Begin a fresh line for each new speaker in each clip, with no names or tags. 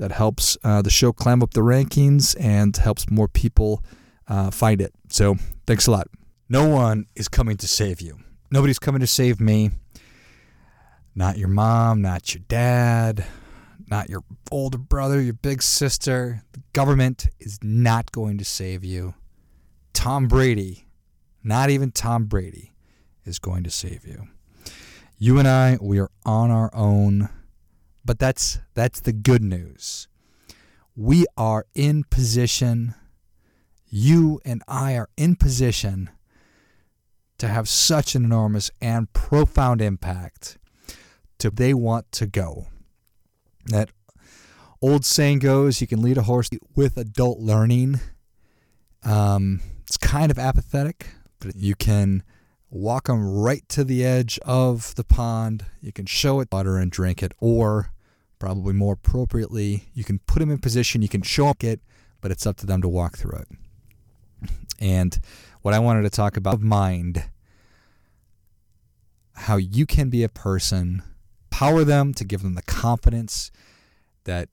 That helps uh, the show climb up the rankings and helps more people uh, find it. So thanks a lot. No one is coming to save you. Nobody's coming to save me. Not your mom, not your dad, not your older brother, your big sister. The government is not going to save you. Tom Brady, not even Tom Brady, is going to save you. You and I, we are on our own, but that's that's the good news. We are in position. You and I are in position to have such an enormous and profound impact to they want to go. That old saying goes, you can lead a horse with adult learning. Um, it's kind of apathetic, but you can walk them right to the edge of the pond. You can show it water and drink it, or probably more appropriately, you can put them in position. You can show it, but it's up to them to walk through it. And what I wanted to talk about mind, how you can be a person power them, to give them the confidence that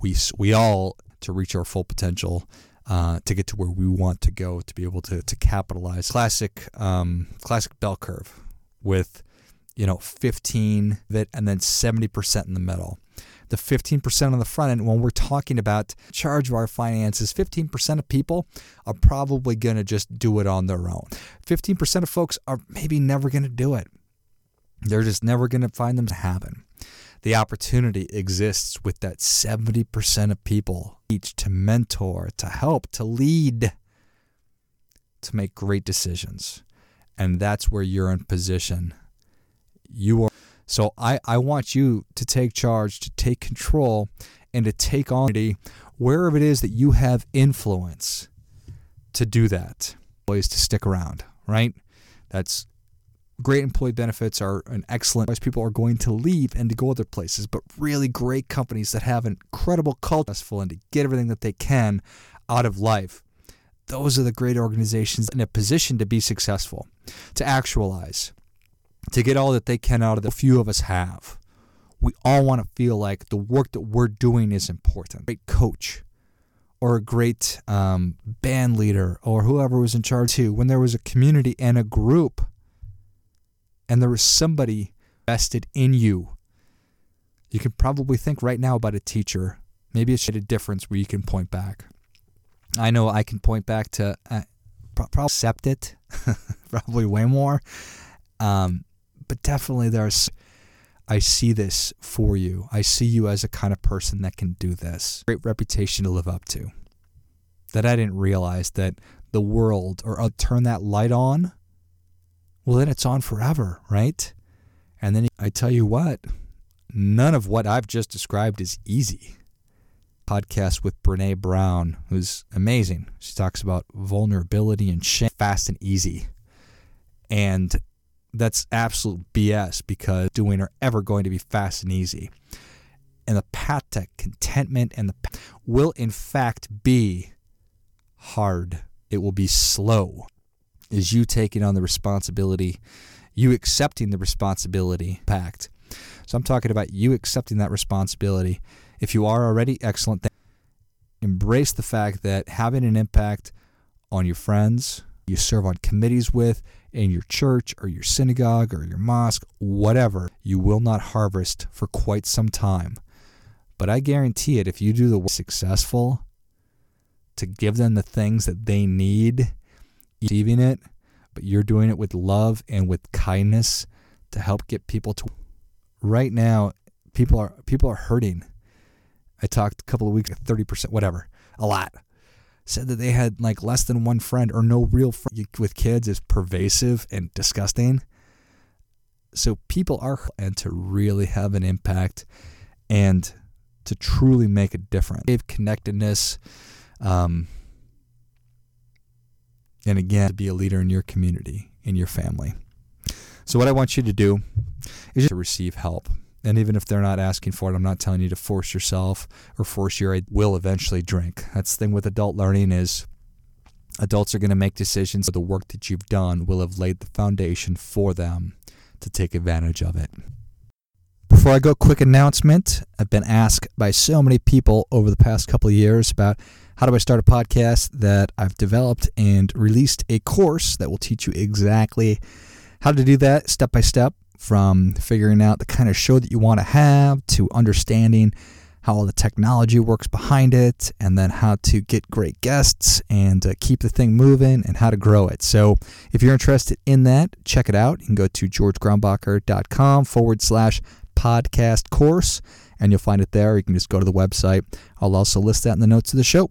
we we all to reach our full potential, uh, to get to where we want to go, to be able to to capitalize. Classic um, classic bell curve with you know 15 of it and then 70% in the middle. The 15% on the front end, when we're talking about charge of our finances, 15% of people are probably going to just do it on their own. 15% of folks are maybe never going to do it. They're just never going to find them to happen. The opportunity exists with that 70% of people each to mentor, to help, to lead, to make great decisions. And that's where you're in position. You are so I, I want you to take charge, to take control, and to take on wherever it is that you have influence to do that. Ways to stick around, right? That's great employee benefits are an excellent place. People are going to leave and to go other places but really great companies that have an incredible culture and to get everything that they can out of life. Those are the great organizations in a position to be successful to actualize to get all that they can out of the few of us have. We all want to feel like the work that we're doing is important. Great coach or a great um, band leader or whoever was in charge too. When there was a community and a group and there is somebody vested in you. You can probably think right now about a teacher. Maybe it's a difference where you can point back. I know I can point back to uh, probably accept it, probably way more. Um, but definitely there's, I see this for you. I see you as a kind of person that can do this. Great reputation to live up to. That I didn't realize that the world, or I'll turn that light on well, then it's on forever, right? And then I tell you what, none of what I've just described is easy. Podcast with Brene Brown, who's amazing. She talks about vulnerability and shame, fast and easy. And that's absolute BS because doing are ever going to be fast and easy. And the path to contentment and the will in fact be hard. It will be slow is you taking on the responsibility, you accepting the responsibility pact. So I'm talking about you accepting that responsibility. If you are already excellent, embrace the fact that having an impact on your friends, you serve on committees with, in your church or your synagogue or your mosque, whatever, you will not harvest for quite some time. But I guarantee it, if you do the work successful, to give them the things that they need receiving it, but you're doing it with love and with kindness to help get people to right now people are people are hurting. I talked a couple of weeks 30% whatever, a lot. Said that they had like less than one friend or no real friend with kids is pervasive and disgusting. So people are and to really have an impact and to truly make a difference. Connectedness, um, and again, to be a leader in your community, in your family. So, what I want you to do is just to receive help. And even if they're not asking for it, I'm not telling you to force yourself or force your I will eventually drink. That's the thing with adult learning is adults are going to make decisions. So The work that you've done will have laid the foundation for them to take advantage of it. Before I go, quick announcement. I've been asked by so many people over the past couple of years about how do I start a podcast that I've developed and released a course that will teach you exactly how to do that step by step from figuring out the kind of show that you want to have to understanding how all the technology works behind it, and then how to get great guests and uh, keep the thing moving and how to grow it. So, if you're interested in that, check it out. You can go to georgegrombacher.com forward slash podcast course, and you'll find it there. You can just go to the website. I'll also list that in the notes of the show.